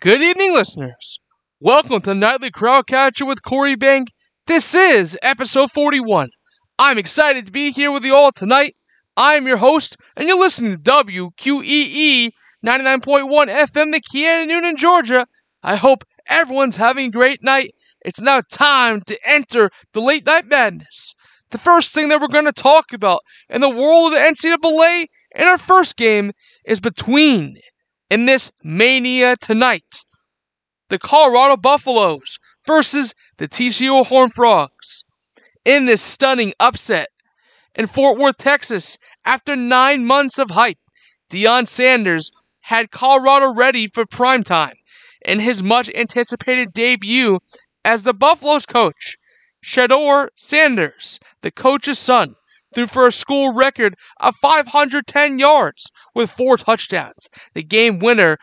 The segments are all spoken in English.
Good evening, listeners. Welcome to Nightly Crowdcatcher with Corey Bank. This is episode 41. I'm excited to be here with you all tonight. I'm your host, and you're listening to WQEE 99.1 FM, the Key Newnan, Georgia. I hope everyone's having a great night. It's now time to enter the late night madness. The first thing that we're going to talk about in the world of the NCAA in our first game is between in this mania tonight. The Colorado Buffaloes versus the TCU Horned Frogs. In this stunning upset in Fort Worth, Texas, after nine months of hype, Deion Sanders had Colorado ready for prime time in his much anticipated debut as the Buffaloes coach. Shedeur Sanders, the coach's son, threw for a school record of 510 yards with four touchdowns. The game winner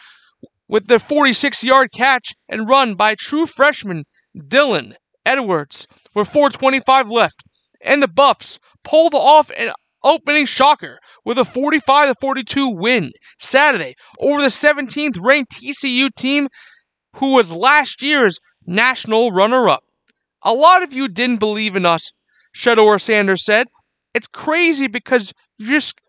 with the 46 yard catch and run by true freshman Dylan Edwards with 425 left. And the Buffs pulled off an opening shocker with a 45 42 win Saturday over the 17th ranked TCU team who was last year's national runner up. A lot of you didn't believe in us, Shedeur Sanders said, it's crazy because you just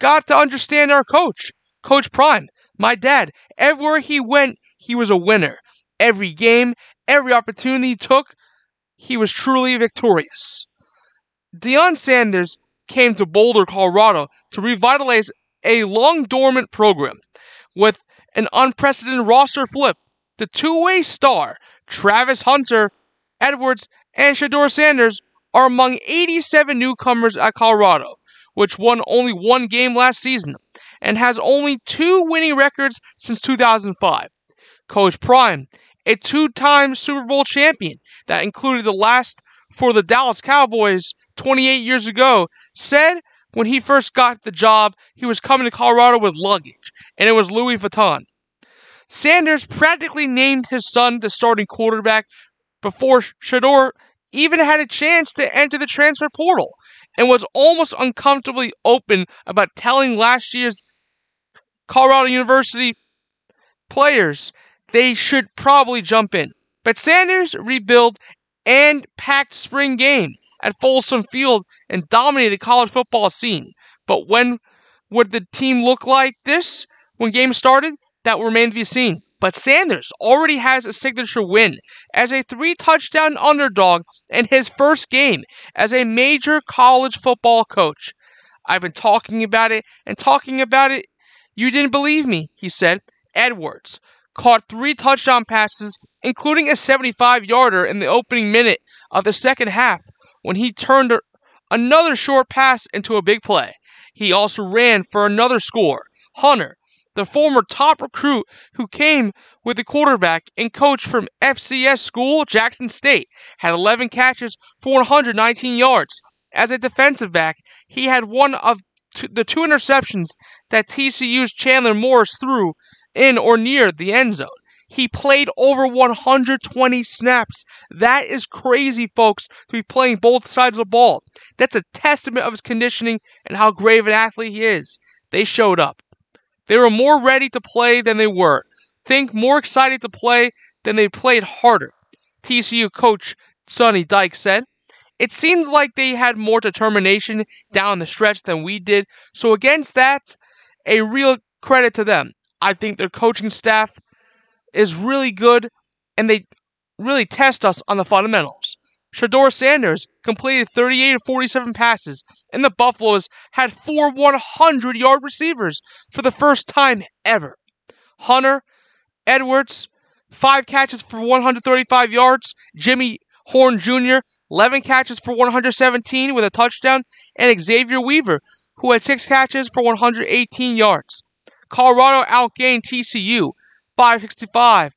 got to understand our coach, Coach Prime, my dad. Everywhere he went, he was a winner. Every game, every opportunity he took, he was truly victorious. Deion Sanders came to Boulder, Colorado to revitalize a long dormant program with an unprecedented roster flip. The two way star, Travis Hunter, Edwards, and Shedeur Sanders are among 87 newcomers at Colorado, which won only one game last season and has only two winning records since 2005. Coach Prime, a two time Super Bowl champion that included the last for the Dallas Cowboys 28 years ago, said when he first got the job, he was coming to Colorado with luggage, and it was Louis Vuitton. Sanders practically named his son the starting quarterback before Shedeur even had a chance to enter the transfer portal and was almost uncomfortably open about telling last year's Colorado University players they should probably jump in. But Sanders rebuilt and packed spring game at Folsom Field and dominated the college football scene. But when would the team look like this when games started? That remained to be seen. But Sanders already has a signature win as a three touchdown underdog in his first game as a major college football coach. I've been talking about it and talking about it. You didn't believe me, he said. Edwards caught three touchdown passes, including a 75 yarder in the opening minute of the second half when he turned another short pass into a big play. He also ran for another score. Hunter the former top recruit who came with the quarterback and coach from FCS school, Jackson State, had 11 catches for 119 yards. As a defensive back, he had one of t- the two interceptions that TCU's Chandler Morris threw in or near the end zone. He played over 120 snaps. That is crazy, folks, to be playing both sides of the ball. That's a testament of his conditioning and how of an athlete he is. They showed up. They were more ready to play than they were. Think more excited to play than they played harder. TCU coach Sonny Dyke said. It seemed like they had more determination down the stretch than we did. So against that, a real credit to them. I think their coaching staff is really good and they really test us on the fundamentals. Shedeur Sanders completed 38 of 47 passes, and the Buffaloes had four 100 yard receivers for the first time ever. Hunter, Edwards, five catches for 135 yards. Jimmy Horn Jr., 11 catches for 117 with a touchdown. And Xavier Weaver, who had six catches for 118 yards. Colorado outgained TCU 565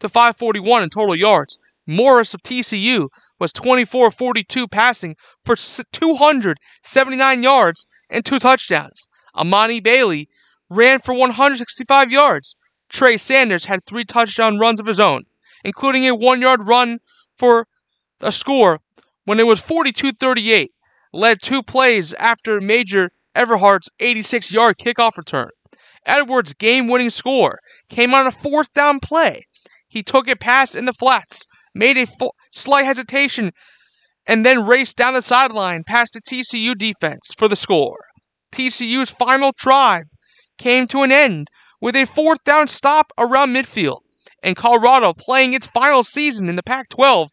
to 541 in total yards. Morris of TCU was 24 42 passing for 279 yards and two touchdowns. Emani Bailey ran for 165 yards. Trey Sanders had three touchdown runs of his own, including a one yard run for a score when it was 42 38, led two plays after Major Everhart's 86 yard kickoff return. Edwards' game winning score came on a fourth down play. He took it past in the flats, made a slight hesitation, and then raced down the sideline past the TCU defense for the score. TCU's final drive came to an end with a fourth down stop around midfield, and Colorado playing its final season in the Pac 12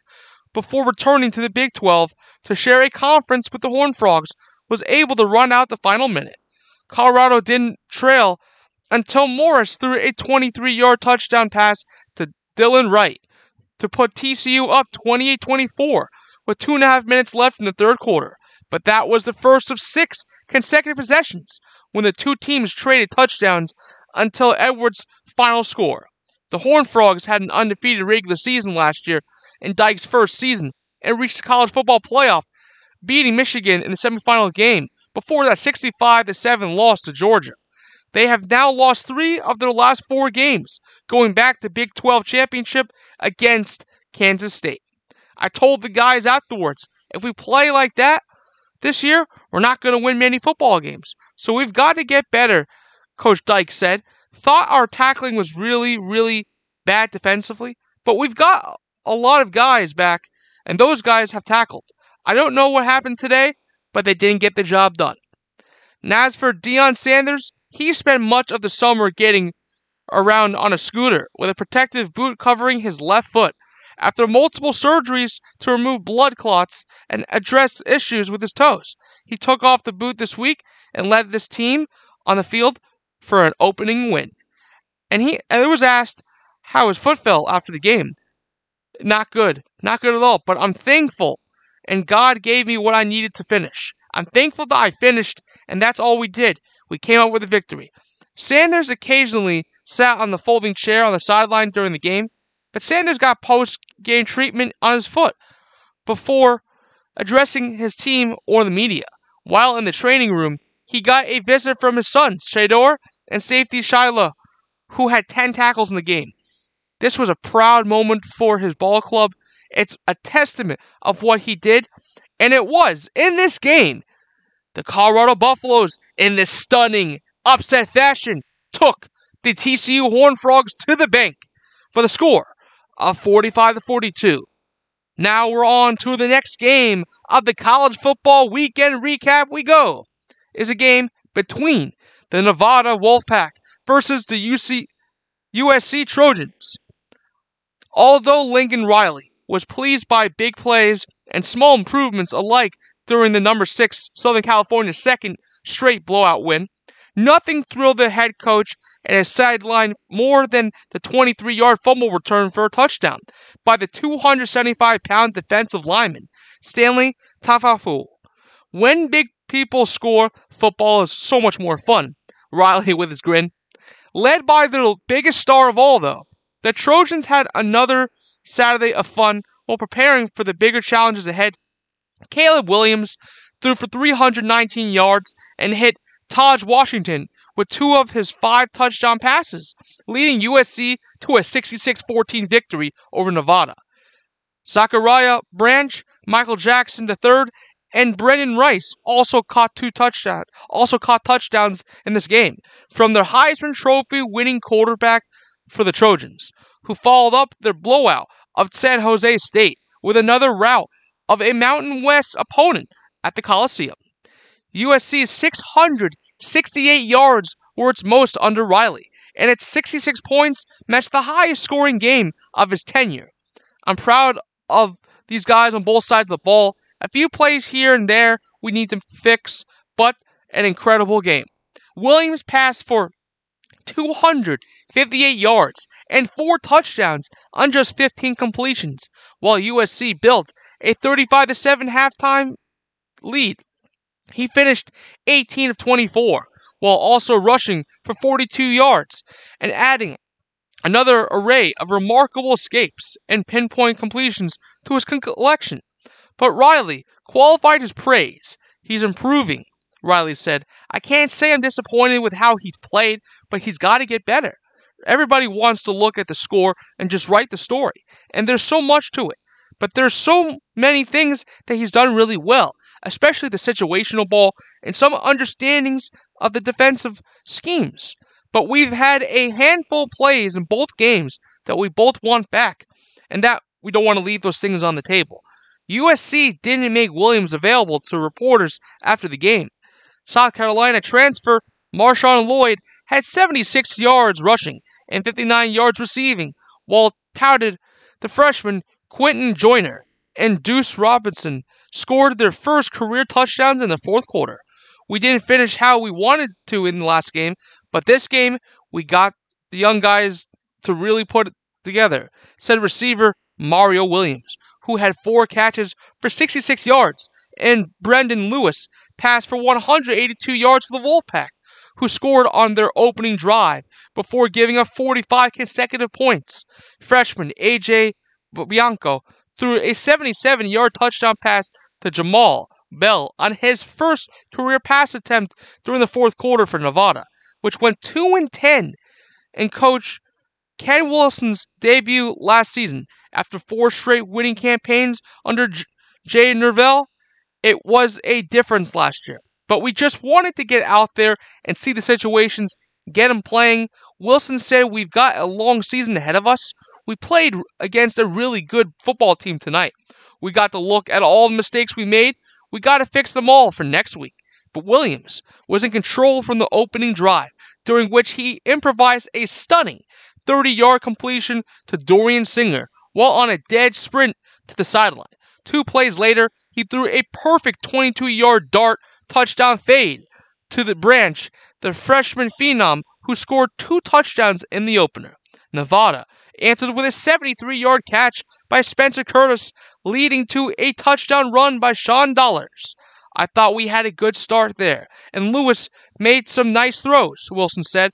before returning to the Big 12 to share a conference with the Horned Frogs was able to run out the final minute. Colorado didn't trail until Morris threw a 23 yard touchdown pass to Dylan Wright to put TCU up 28 24 with two and a half minutes left in the third quarter. But that was the first of six consecutive possessions when the two teams traded touchdowns until Edwards' final score. The Horned Frogs had an undefeated regular season last year in Dykes' first season and reached the college football playoff, beating Michigan in the semifinal game before that 65 7 loss to Georgia. They have now lost three of their last four games, going back to Big 12 championship against Kansas State. I told the guys afterwards, if we play like that this year, we're not going to win many football games. So we've got to get better, Coach Dyke said. Thought our tackling was really, really bad defensively, but we've got a lot of guys back, and those guys have tackled. I don't know what happened today, but they didn't get the job done. Now, as for Deion Sanders, he spent much of the summer getting around on a scooter with a protective boot covering his left foot after multiple surgeries to remove blood clots and address issues with his toes. He took off the boot this week and led this team on the field for an opening win. And he and it was asked how his foot felt after the game. Not good. Not good at all. But I'm thankful. And God gave me what I needed to finish. I'm thankful that I finished, and that's all we did. We came up with a victory. Sanders occasionally sat on the folding chair on the sideline during the game, but Sanders got post game treatment on his foot before addressing his team or the media. While in the training room, he got a visit from his son, Shedeur, and safety Shiloh, who had 10 tackles in the game. This was a proud moment for his ball club. It's a testament of what he did, and it was in this game. The Colorado Buffaloes, in this stunning upset fashion, took the TCU Horned Frogs to the bank for the score of 45 to 42. Now we're on to the next game of the college football weekend recap. We go is a game between the Nevada Wolfpack versus the UC, USC Trojans. Although Lincoln Riley was pleased by big plays and small improvements alike during the number six Southern California second straight blowout win, nothing thrilled the head coach and his sideline more than the 23 yard fumble return for a touchdown by the 275 pound defensive lineman, Stanley Ta'ufo'ou. When big people score, football is so much more fun. Riley with his grin. Led by the biggest star of all, though, the Trojans had another Saturday of fun while preparing for the bigger challenges ahead. Caleb Williams threw for 319 yards and hit Tahj Washington with two of his five touchdown passes, leading USC to a 66 14 victory over Nevada. Zachariah Branch, Michael Jackson III, and Brenden Rice also caught two touchdowns, also caught touchdowns in this game from their Heisman Trophy winning quarterback for the Trojans, who followed up their blowout of San Jose State with another rout of a Mountain West opponent at the Coliseum. USC's 668 yards were its most under Riley, and its 66 points matched the highest scoring game of his tenure. I'm proud of these guys on both sides of the ball. A few plays here and there we need to fix, but an incredible game. Williams passed for 258 yards and four touchdowns on just 15 completions, while USC built a 35 to 7 halftime lead. He finished 18 of 24 while also rushing for 42 yards and adding another array of remarkable escapes and pinpoint completions to his collection. But Riley qualified his praise. He's improving, Riley said. I can't say I'm disappointed with how he's played, but he's got to get better. Everybody wants to look at the score and just write the story, and there's so much to it. But there's so many things that he's done really well, especially the situational ball and some understandings of the defensive schemes. But we've had a handful of plays in both games that we both want back, and that we don't want to leave those things on the table. USC didn't make Williams available to reporters after the game. South Carolina transfer Marshawn Lloyd had 76 yards rushing and 59 yards receiving, while touted the freshman Quinten Joyner and Deuce Robinson scored their first career touchdowns in the fourth quarter. We didn't finish how we wanted to in the last game, but this game we got the young guys to really put it together, said receiver Mario Williams, who had four catches for 66 yards, and Brendon Lewis passed for 182 yards for the Wolfpack, who scored on their opening drive before giving up 45 consecutive points. Freshman AJ Bianco threw a 77 yard touchdown pass to Jamal Bell on his first career pass attempt during the fourth quarter for Nevada, which went 2 and 10 in coach Ken Wilson's debut last season after four straight winning campaigns under J- Jay Norvell. It was a difference last year. But we just wanted to get out there and see the situations, get them playing. Wilson said we've got a long season ahead of us. We played against a really good football team tonight. We got to look at all the mistakes we made. We got to fix them all for next week. But Williams was in control from the opening drive, during which he improvised a stunning 30 yard completion to Dorian Singer while on a dead sprint to the sideline. Two plays later, he threw a perfect 22 yard dart touchdown fade to the branch, the freshman phenom who scored two touchdowns in the opener. Nevada answered with a 73 yard catch by Spencer Curtis, leading to a touchdown run by Sean Dollars. I thought we had a good start there, and Lewis made some nice throws, Wilson said,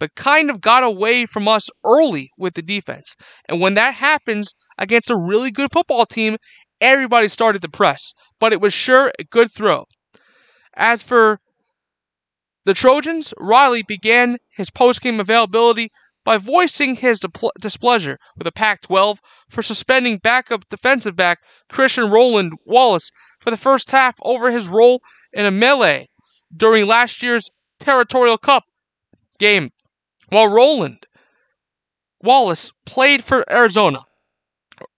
but kind of got away from us early with the defense. And when that happens against a really good football team, everybody started to press, but it was sure a good throw. As for the Trojans, Riley began his postgame availability by voicing his displeasure with the Pac 12 for suspending backup defensive back Christian Roland Wallace for the first half over his role in a melee during last year's Territorial Cup game, while Roland Wallace played for Arizona.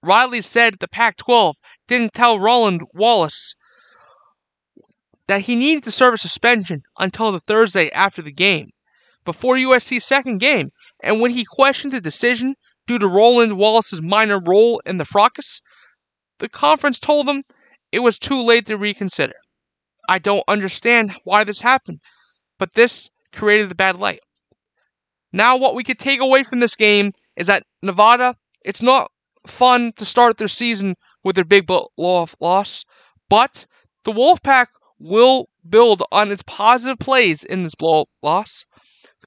Riley said the Pac 12 didn't tell Roland Wallace that he needed to serve a suspension until the Thursday after the game before USC's second game, and when he questioned the decision due to Roland Wallace's minor role in the fracas, the conference told him it was too late to reconsider. I don't understand why this happened, but this created the bad light. Now, what we could take away from this game is that Nevada, it's not fun to start their season with their big loss, but the Wolfpack will build on its positive plays in this blow loss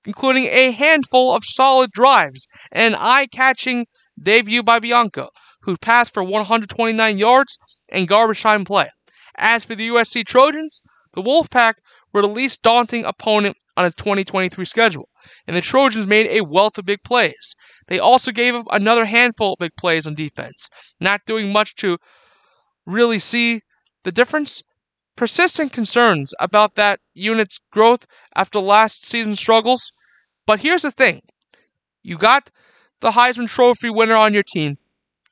including a handful of solid drives and an eye catching debut by Bianco, who passed for 129 yards and garbage time play. As for the USC Trojans, the Wolfpack were the least daunting opponent on its 2023 schedule, and the Trojans made a wealth of big plays. They also gave up another handful of big plays on defense, not doing much to really see the difference, persistent concerns about that unit's growth after last season's struggles. But here's the thing you got the Heisman Trophy winner on your team,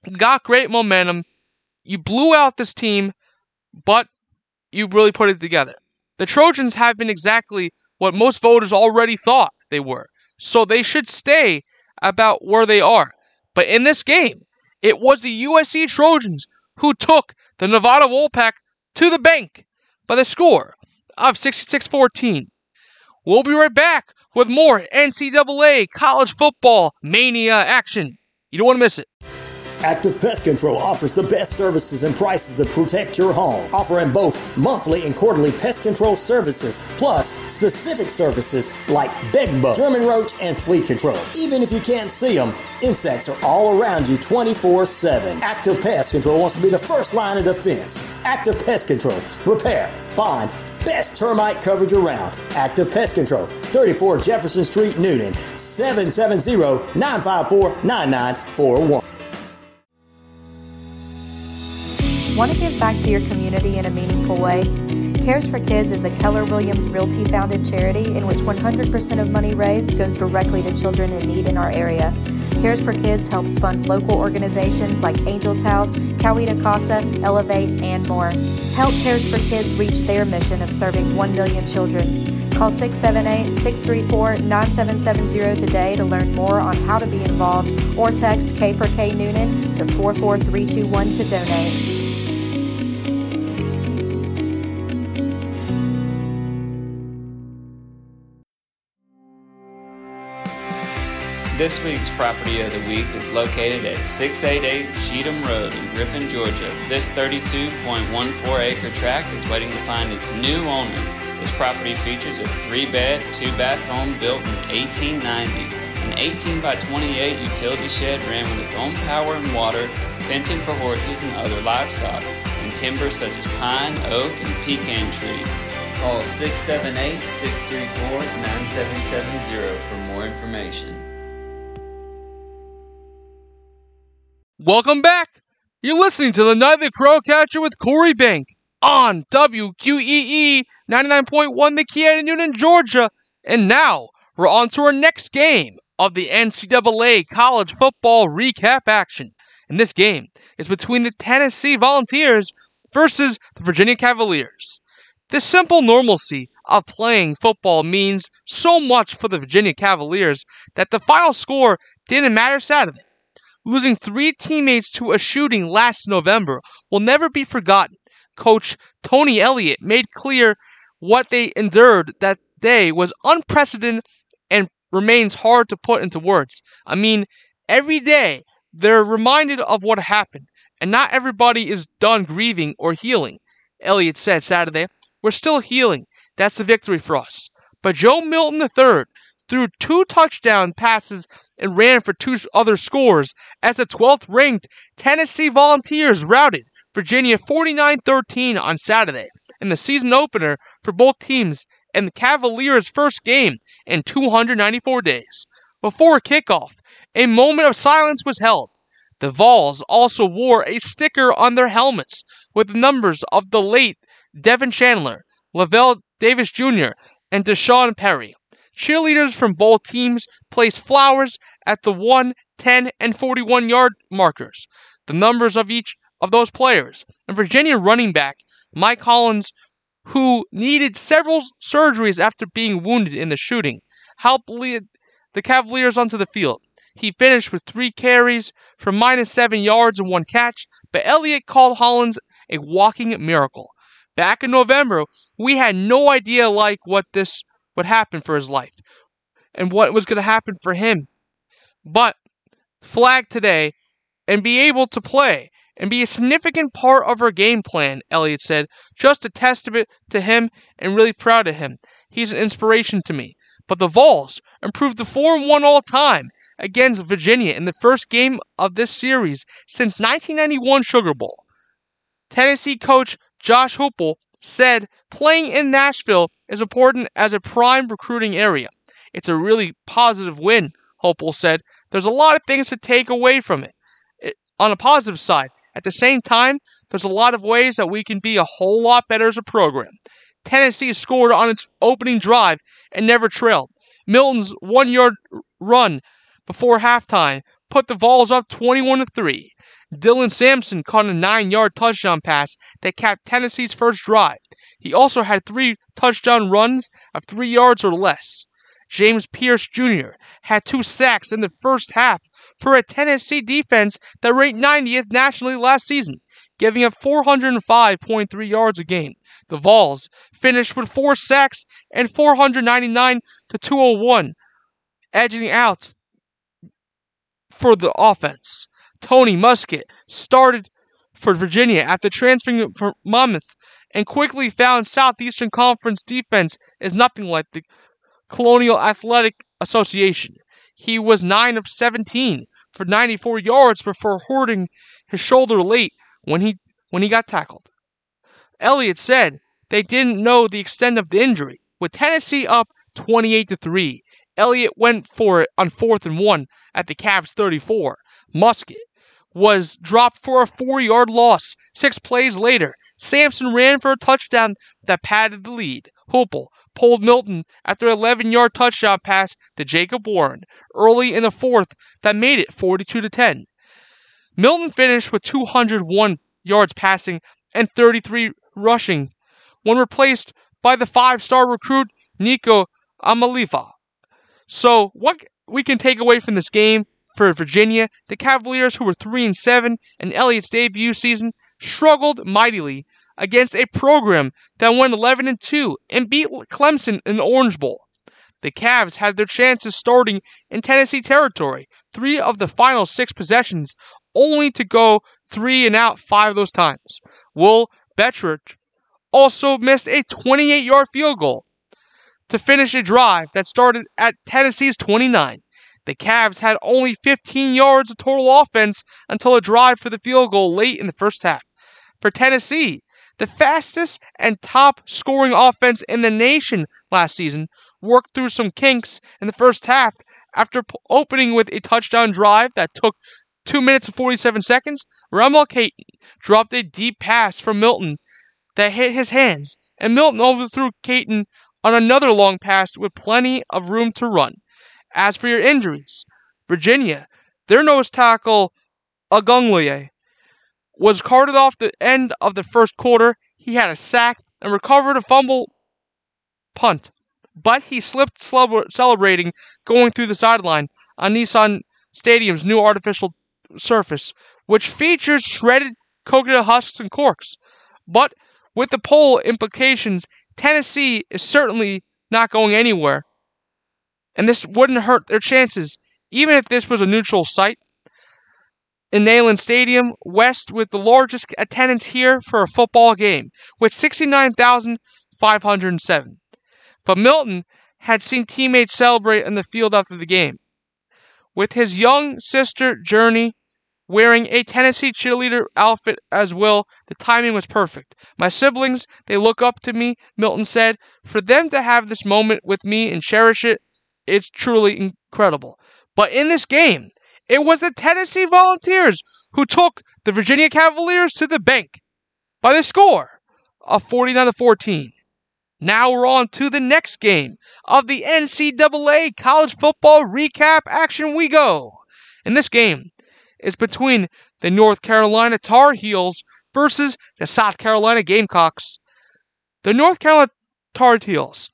you got great momentum, you blew out this team, but you really put it together. The Trojans have been exactly what most voters already thought they were, so they should stay about where they are. But in this game, it was the USC Trojans who took the Nevada Wolfpack to the bank by the score of 66 14. We'll be right back with more NCAA college football mania action. You don't want to miss it. Active Pest Control offers the best services and prices to protect your home, offering both monthly and quarterly pest control services, plus specific services like bedbug, German roach, and flea control. Even if you can't see them, insects are all around you 24 7. Active Pest Control wants to be the first line of defense. Active Pest Control, repair, bond, best termite coverage around. Active Pest Control, 34 Jefferson Street, Newnan, 770 954 9941. Want to give back to your community in a meaningful way? Cares for Kids is a Keller Williams Realty founded charity in which 100% of money raised goes directly to children in need in our area. Cares for Kids helps fund local organizations like Angels House, Coweta Casa, Elevate, and more. Help Cares for Kids reach their mission of serving 1 million children. Call 678 634 9770 today to learn more on how to be involved or text K for K Newnan to 44321 to donate. This week's property of the week is located at 688 Cheatham Road in Griffin, Georgia. This 32.14 acre tract is waiting to find its new owner. This property features a three bed, two bath home built in 1890. An 18 by 28 utility shed ran with its own power and water, fencing for horses and other livestock, and timber such as pine, oak, and pecan trees. Call 678 634 9770 for more information. Welcome back. You're listening to the Nightly Crow Catcher with Corey Bank on WQEE 99.1 The Key in Newnan, Georgia. And now we're on to our next game of the NCAA college football recap action. And this game is between the Tennessee Volunteers versus the Virginia Cavaliers. The simple normalcy of playing football means so much for the Virginia Cavaliers that the final score didn't matter Saturday. Losing three teammates to a shooting last November will never be forgotten. Coach Tony Elliott made clear what they endured that day was unprecedented and remains hard to put into words. I mean, every day they're reminded of what happened, and not everybody is done grieving or healing. Elliott said Saturday, We're still healing. That's the victory for us. But Joe Milton III threw two touchdown passes and ran for two other scores as the 12th ranked Tennessee Volunteers routed Virginia 49 13 on Saturday in the season opener for both teams and the Cavaliers' first game in 294 days. Before kickoff, a moment of silence was held. The Vols also wore a sticker on their helmets with the numbers of the late Devin Chandler, Lavelle Davis Jr., and D'Sean Perry. Cheerleaders from both teams placed flowers at the 1, 10, and 41 yard markers, the numbers of each of those players. And Virginia running back Mike Hollins, who needed several surgeries after being wounded in the shooting, helped lead the Cavaliers onto the field. He finished with three carries for minus seven yards and one catch, but Elliott called Hollins a walking miracle. Back in November, we had no idea like what this would happen for his life and what was going to happen for him. But flag today and be able to play and be a significant part of our game plan, Elliott said. Just a testament to him and really proud of him. He's an inspiration to me. But the Vols improved to 4 1 all time against Virginia in the first game of this series since 1991 Sugar Bowl. Tennessee coach Josh Heupel said playing in Nashville is important as a prime recruiting area. It's a really positive win, Heupel said. There's a lot of things to take away from it. it. On a positive side, at the same time, there's a lot of ways that we can be a whole lot better as a program. Tennessee scored on its opening drive and never trailed. Milton's one yard run before halftime put the Vols up 21 3. Dylan Sampson caught a nine yard touchdown pass that capped Tennessee's first drive. He also had three touchdown runs of three yards or less. James Pierce Jr. had two sacks in the first half for a Tennessee defense that ranked 90th nationally last season, giving up 405.3 yards a game. The Vols finished with four sacks and 499 to 201, edging out for the offense. Tony Muskett, started for Virginia after transferring from Monmouth and quickly found Southeastern Conference defense is nothing like the Colonial Athletic Association. He was 9 of 17 for 94 yards before hurting his shoulder late when he when he got tackled. Elliott said they didn't know the extent of the injury. With Tennessee up 28 to 3, Elliott went for it on 4th and 1 at the Cavs 34. Muskett was dropped for a four yard loss. Six plays later, Sampson ran for a touchdown that padded the lead. Heupel pulled Milton after an 11 yard touchdown pass to Jacob Warren early in the fourth that made it 42 to 10. Milton finished with 201 yards passing and 33 rushing when replaced by the five star recruit Nico Iamaleava. So, what we can take away from this game for Virginia, the Cavaliers, who were 3 and 7 in Elliott's debut season, struggled mightily against a program that went 11 and 2 and beat Clemson in the Orange Bowl. The Cavs had their chances starting in Tennessee territory, three of the final six possessions, only to go three and out five of those times. Will Bettridge also missed a 28 yard field goal to finish a drive that started at Tennessee's 29. The Cavs had only 15 yards of total offense until a drive for the field goal late in the first half. For Tennessee, the fastest and top scoring offense in the nation last season, worked through some kinks in the first half after opening with a touchdown drive that took 2 minutes and 47 seconds. Ramel Keyton dropped a deep pass from Milton that hit his hands, and Milton overthrew Keyton on another long pass with plenty of room to run. As for your injuries, Virginia, their nose tackle, Agunglier, was carted off the end of the first quarter. He had a sack and recovered a fumble punt, but he slipped celebrating going through the sideline on Nissan Stadium's new artificial surface, which features shredded coconut husks and corks. But with the poll implications, Tennessee is certainly not going anywhere. And this wouldn't hurt their chances, even if this was a neutral site in Neyland Stadium West with the largest attendance here for a football game, with 69,507. But Milton had seen teammates celebrate in the field after the game. With his young sister Journey wearing a Tennessee cheerleader outfit as well, the timing was perfect. My siblings, they look up to me, Milton said. For them to have this moment with me and cherish it, it's truly incredible. But in this game, it was the Tennessee Volunteers who took the Virginia Cavaliers to the bank by the score of 49 to 14. Now we're on to the next game of the NCAA college football recap action we go. And this game is between the North Carolina Tar Heels versus the South Carolina Gamecocks. The North Carolina Tar Heels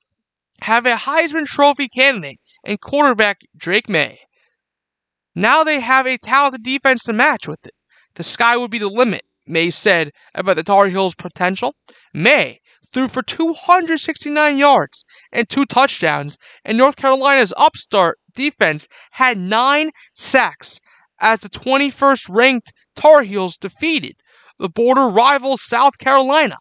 have a Heisman Trophy candidate and quarterback Drake Maye. Now they have a talented defense to match with it. The sky would be the limit, Maye said about the Tar Heels' potential. Maye threw for 269 yards and two touchdowns, and North Carolina's upstart defense had nine sacks as the 21st ranked Tar Heels defeated the border rival South Carolina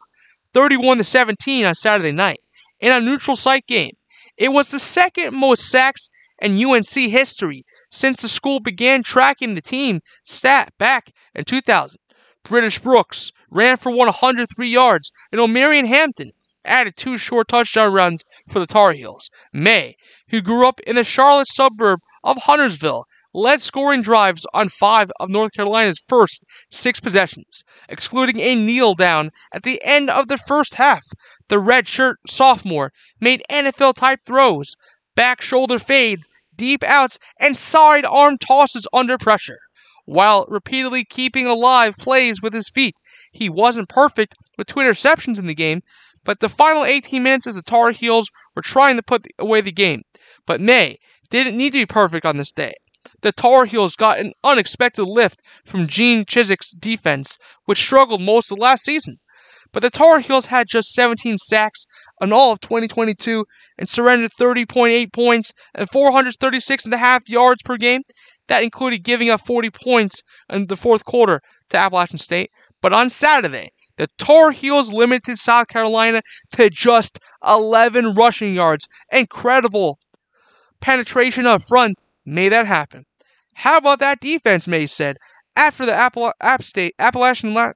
31 to 17 on Saturday night in a neutral site game. It was the second most sacks in UNC history since the school began tracking the team stat back in 2000. British Brooks ran for 103 yards, and Omarion Hampton added two short touchdown runs for the Tar Heels. Maye, who grew up in the Charlotte suburb of Huntersville, led scoring drives on five of North Carolina's first six possessions, excluding a kneel down at the end of the first half. The redshirt sophomore made NFL type throws, back shoulder fades, deep outs, and sidearm tosses under pressure, while repeatedly keeping alive plays with his feet. He wasn't perfect with two interceptions in the game, but the final 18 minutes as the Tar Heels were trying to put away the game. But Maye didn't need to be perfect on this day. The Tar Heels got an unexpected lift from Gene Chizik's defense, which struggled most of last season. But the Tar Heels had just 17 sacks in all of 2022 and surrendered 30.8 points and 436.5 yards per game. That included giving up 40 points in the fourth quarter to Appalachian State. But on Saturday, the Tar Heels limited South Carolina to just 11 rushing yards. Incredible penetration up front made that happen. How about that defense? Maye said after the Appala- App State Appalachian la-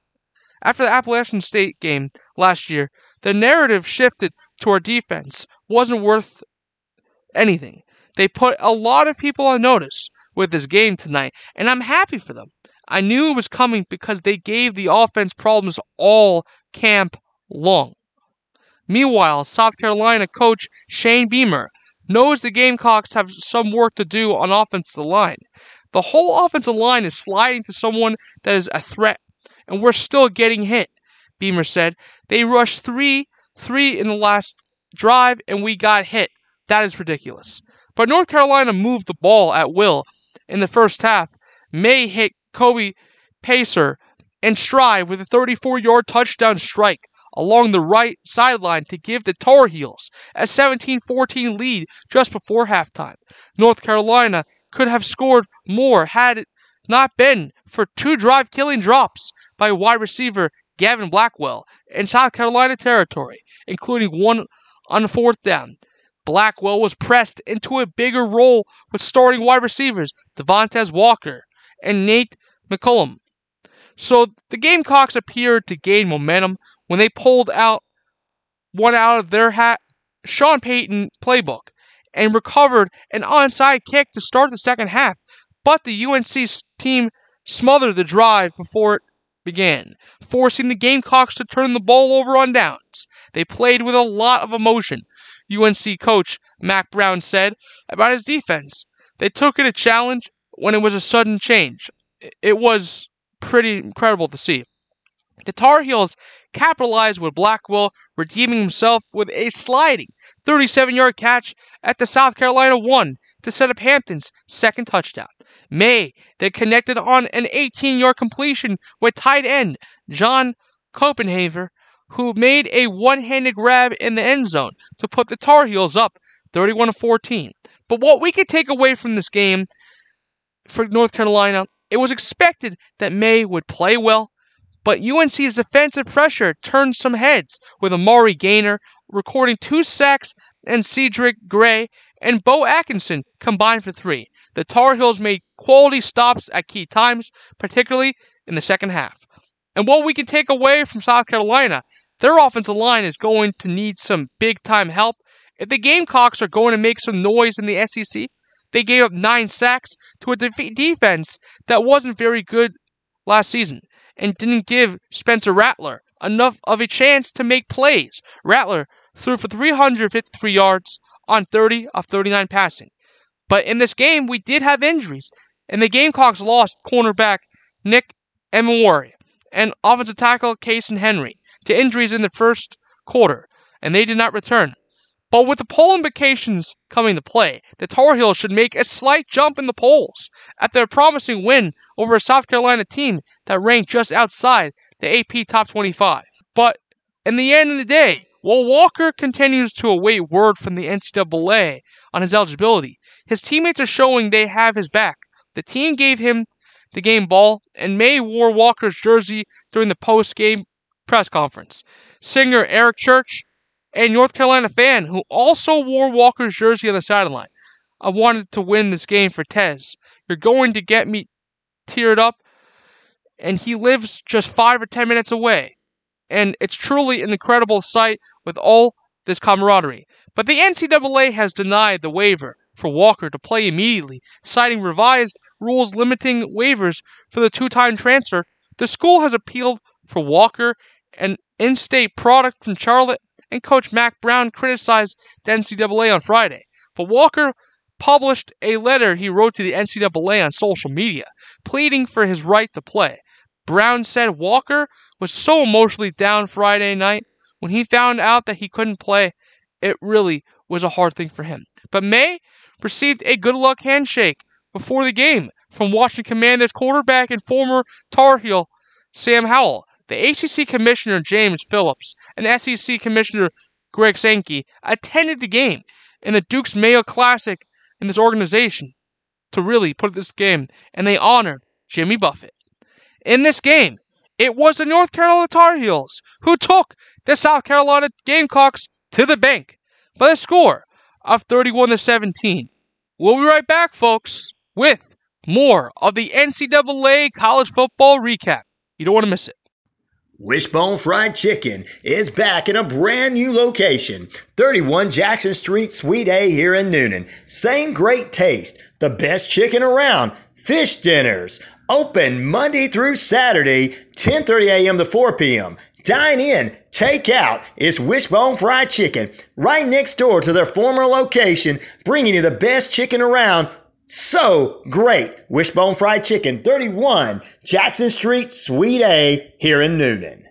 after the Appalachian State game last year, the narrative shifted to our defense wasn't worth anything. They put a lot of people on notice with this game tonight, and I'm happy for them. I knew it was coming because they gave the offense problems all camp long. Meanwhile, South Carolina coach Shane Beamer knows the Gamecocks have some work to do on offensive line. The whole offensive line is sliding to someone that is a threat, and we're still getting hit. Beamer said they rushed three, three in the last drive, and we got hit. That is ridiculous. But North Carolina moved the ball at will in the first half. Maye hit Kobe Paysour and stride with a 34 yard touchdown strike along the right sideline to give the Tar Heels a 17 14 lead just before halftime. North Carolina could have scored more had it not been for two drive killing drops by wide receiver Gavin Blackwell in South Carolina territory, including one on fourth down. Blackwell was pressed into a bigger role with starting wide receivers Devontez Walker and Nate McCollum. So the Gamecocks appeared to gain momentum when they pulled out one out of their hat Sean Payton playbook and recovered an onside kick to start the second half. But the UNC team smothered the drive before it began, forcing the Gamecocks to turn the ball over on downs. They played with a lot of emotion, UNC coach Mack Brown said about his defense. They took it a challenge when it was a sudden change. It was pretty incredible to see. The Tar Heels capitalized with Blackwell redeeming himself with a sliding 37 yard catch at the South Carolina 1 to set up Hampton's second touchdown. Maye then connected on an 18 yard completion with tight end John Copenhaver, who made a one handed grab in the end zone to put the Tar Heels up 31 14. But what we could take away from this game for North Carolina it was expected that Maye would play well, but UNC's defensive pressure turned some heads with Amari Gainer recording two sacks and Cedric Gray and Bo Atkinson combined for three. The Tar Heels made quality stops at key times, particularly in the second half. And what we can take away from South Carolina, their offensive line is going to need some big time help. If the Gamecocks are going to make some noise in the SEC, they gave up nine sacks to a de- defense that wasn't very good last season and didn't give Spencer Rattler enough of a chance to make plays. Rattler threw for 353 yards on 30 of 39 passing. But in this game, we did have injuries, and the Gamecocks lost cornerback Nick Emmanwori and offensive tackle Cason Henry to injuries in the first quarter, and they did not return. But with the poll implications coming to play, the Tar Heels should make a slight jump in the polls after a promising win over a South Carolina team that ranked just outside the AP Top 25. But in the end of the day, while Walker continues to await word from the NCAA on his eligibility, his teammates are showing they have his back. The team gave him the game ball, and Maye wore Walker's jersey during the post game press conference. Singer Eric Church a North Carolina fan who also wore Walker's jersey on the sideline. I wanted to win this game for Tez. You're going to get me teared up, and he lives just five or ten minutes away. And it's truly an incredible sight with all this camaraderie. But the NCAA has denied the waiver for Walker to play immediately, citing revised rules limiting waivers for the two time transfer. The school has appealed for Walker, an in state product from Charlotte, and Coach Mack Brown criticized the NCAA on Friday. But Walker published a letter he wrote to the NCAA on social media, pleading for his right to play. Brown said Walker was so emotionally down Friday night when he found out that he couldn't play, it really was a hard thing for him. But Maye received a good luck handshake before the game from Washington Commanders quarterback and former Tar Heel Sam Howell, the ACC Commissioner James Phillips and SEC Commissioner Greg Sankey attended the game in the Duke's Mayo Classic in this organization to really put this game, and they honored Jimmy Buffett. In this game, it was the North Carolina Tar Heels who took the South Carolina Gamecocks to the bank by a score of 31 to 17. We'll be right back, folks, with more of the NCAA college football recap. You don't want to miss it. Wishbone Fried Chicken is back in a brand new location, 31 Jackson Street, Suite A here in Newnan. Same great taste, the best chicken around, fish dinners, Open Monday through Saturday, 10:30 a.m. to 4 p.m. Dine in, take out. It's Wishbone Fried Chicken, right next door to their former location, bringing you the best chicken around. So great. Wishbone Fried Chicken, 31 Jackson Street, Suite A, here in Newnan.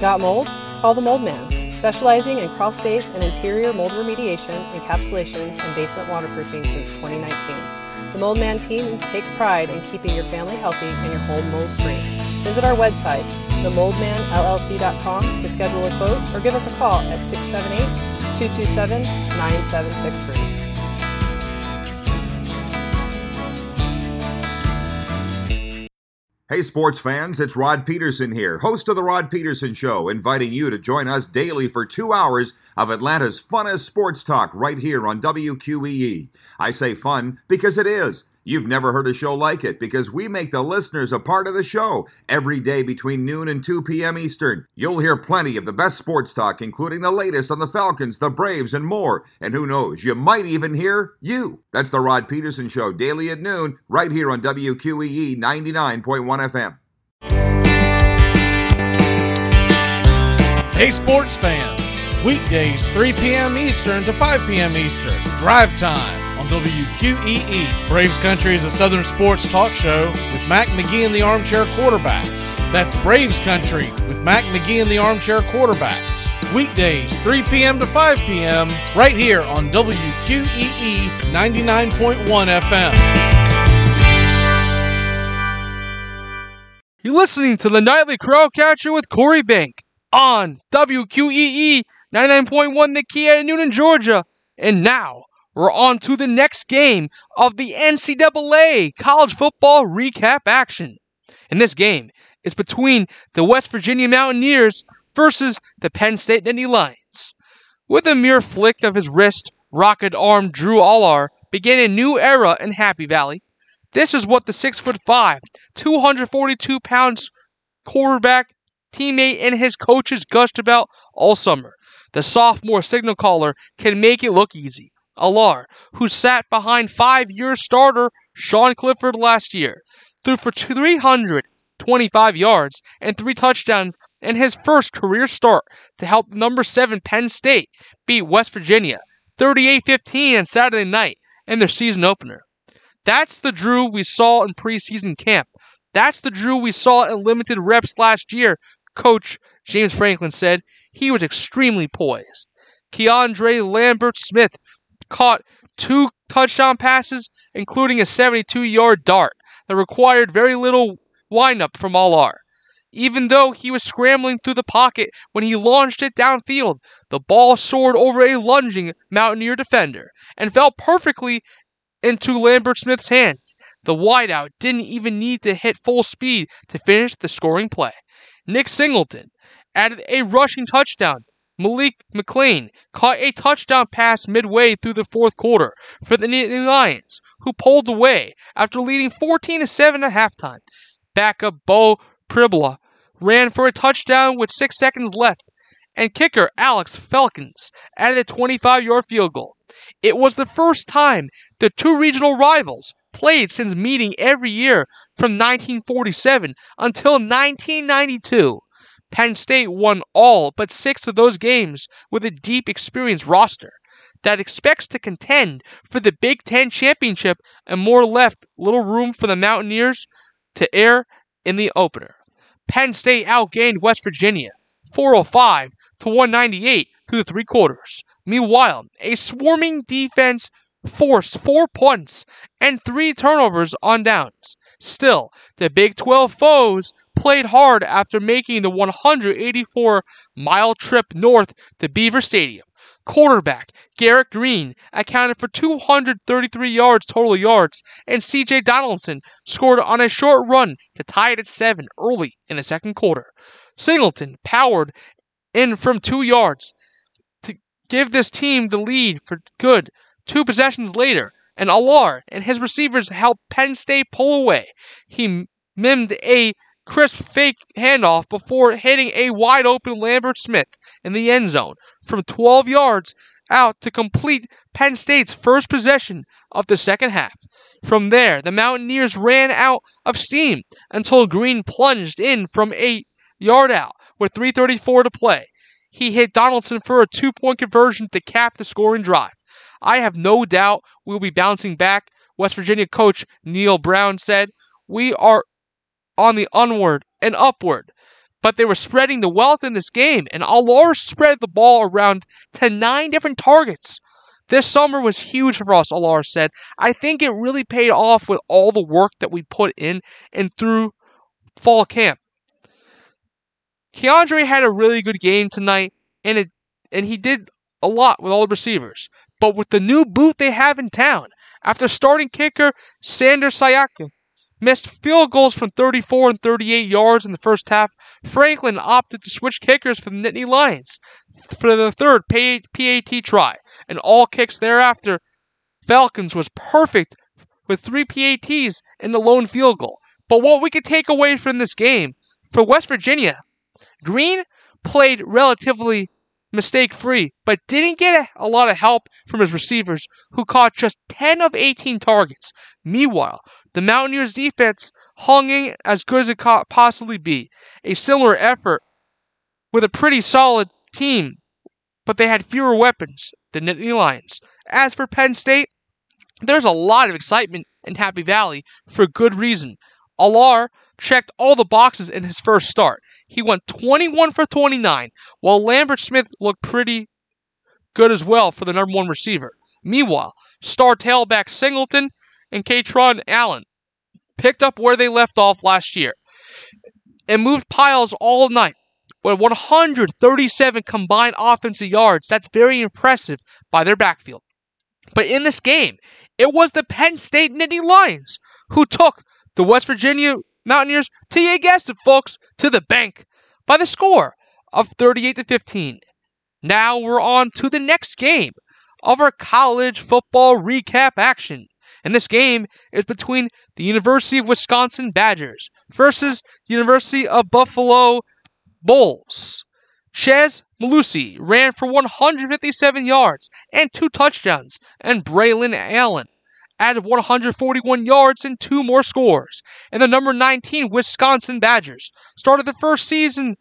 Got mold? Call the Mold Man, specializing in crawl space and interior mold remediation, encapsulations, and basement waterproofing since 2019. The Mold Man team takes pride in keeping your family healthy and your home mold free. Visit our website, themoldmanllc.com, to schedule a quote or give us a call at 678 227 9763. Hey, sports fans, it's Rod Peterson here, host of The Rod Peterson Show, inviting you to join us daily for two hours of Atlanta's funnest sports talk right here on WQEE. I say fun because it is. You've never heard a show like it because we make the listeners a part of the show every day between noon and 2 p.m. Eastern. You'll hear plenty of the best sports talk, including the latest on the Falcons, the Braves, and more. And who knows, you might even hear you. That's the Rod Peterson Show, daily at noon, right here on WQEE 99.1 FM. Hey, sports fans. Weekdays, 3 p.m. Eastern to 5 p.m. Eastern. Drive time on WQEE. Braves Country is a Southern sports talk show with Mac McGee and the Armchair Quarterbacks. That's Braves Country with Mac McGee and the Armchair Quarterbacks. Weekdays, 3 p.m. to 5 p.m., right here on WQEE 99.1 FM. You're listening to the Nightly Crowd Catcher with Corey Bank on WQEE 99.1 The Key at Newnan, Georgia. And now, we're on to the next game of the NCAA college football recap action. And this game is between the West Virginia Mountaineers versus the Penn State Nittany Lions. With a mere flick of his wrist, rocket arm Drew Allar began a new era in Happy Valley. This is what the 6'5, 242 pounds quarterback, teammate, and his coaches gushed about all summer. The sophomore signal caller can make it look easy. Allar, who sat behind five year starter Sean Clifford last year, threw for 325 yards and three touchdowns in his first career start to help number 7 Penn State beat West Virginia 38 15 on Saturday night in their season opener. That's the Drew we saw in preseason camp. That's the Drew we saw in limited reps last year, Coach James Franklin said. He was extremely poised. Keandre Lambert Smith caught two touchdown passes, including a 72 yard dart that required very little windup from Allar. Even though he was scrambling through the pocket when he launched it downfield, the ball soared over a lunging Mountaineer defender and fell perfectly into Lambert Smith's hands. The wideout didn't even need to hit full speed to finish the scoring play. Nick Singleton added a rushing touchdown Malik McClain caught a touchdown pass midway through the fourth quarter for the New Lions, who pulled away after leading 14 to 7 at halftime. Backup Beau Pribula ran for a touchdown with six seconds left, and kicker Alex Felkins added a 25 yard field goal. It was the first time the two regional rivals played since meeting every year from 1947 until 1992. Penn State won all but six of those games with a deep, experienced roster that expects to contend for the Big Ten championship and more left little room for the Mountaineers to air in the opener. Penn State outgained West Virginia 405 to 198 through the three quarters. Meanwhile, a swarming defense forced four punts and three turnovers on downs. Still, the Big 12 foes played hard after making the 184 mile trip north to Beaver Stadium. Quarterback Garrett Greene accounted for 233 yards total yards, and CJ Donaldson scored on a short run to tie it at 7 early in the second quarter. Singleton powered in from 2 yards to give this team the lead for good. Two possessions later, and Allar and his receivers helped Penn State pull away. He mimed a crisp fake handoff before hitting a wide open Lambert Smith in the end zone from 12 yards out to complete Penn State's first possession of the second half. From there, the Mountaineers ran out of steam until Greene plunged in from eight yard out with 3.34 to play. He hit Donaldson for a two point conversion to cap the scoring drive. I have no doubt we'll be bouncing back. West Virginia coach Neal Brown said, We are on the onward and upward. But they were spreading the wealth in this game, and Allar spread the ball around to nine different targets. This summer was huge for us, Allar said. I think it really paid off with all the work that we put in and through fall camp. Keandre had a really good game tonight, and it and he did a lot with all the receivers. But with the new boot they have in town, after starting kicker Sander Sahaydak missed field goals from 34 and 38 yards in the first half, Franklin opted to switch kickers for the Nittany Lions for the third PAT try, and all kicks thereafter. Felkins was perfect with three PATs and the lone field goal. But what we could take away from this game for West Virginia Greene played relatively mistake free, but didn't get a, lot of help from his receivers, who caught just 10 of 18 targets. Meanwhile, the Mountaineers defense hung in as good as it could possibly be. A similar effort with a pretty solid team, but they had fewer weapons than Nittany Lions. As for Penn State, there's a lot of excitement in Happy Valley for good reason. Allar checked all the boxes in his first start. He went 21 for 29, while Lambert Smith looked pretty good as well for the number one receiver. Meanwhile, star tailback Singleton and Kaytron Allen picked up where they left off last year and moved piles all night with 137 combined offensive yards. That's very impressive by their backfield. But in this game, it was the Penn State Nittany Lions who took the West Virginia Mountaineers, you guessed it, folks, to the bank by the score of 38 to 15. Now we're on to the next game of our college football recap action. And this game is between the University of Wisconsin Badgers versus the University of Buffalo Bulls. Chez Mellusi ran for 157 yards and two touchdowns, and Braylon Allen added 141 yards and two more scores. And the number 19 Wisconsin Badgers started the first season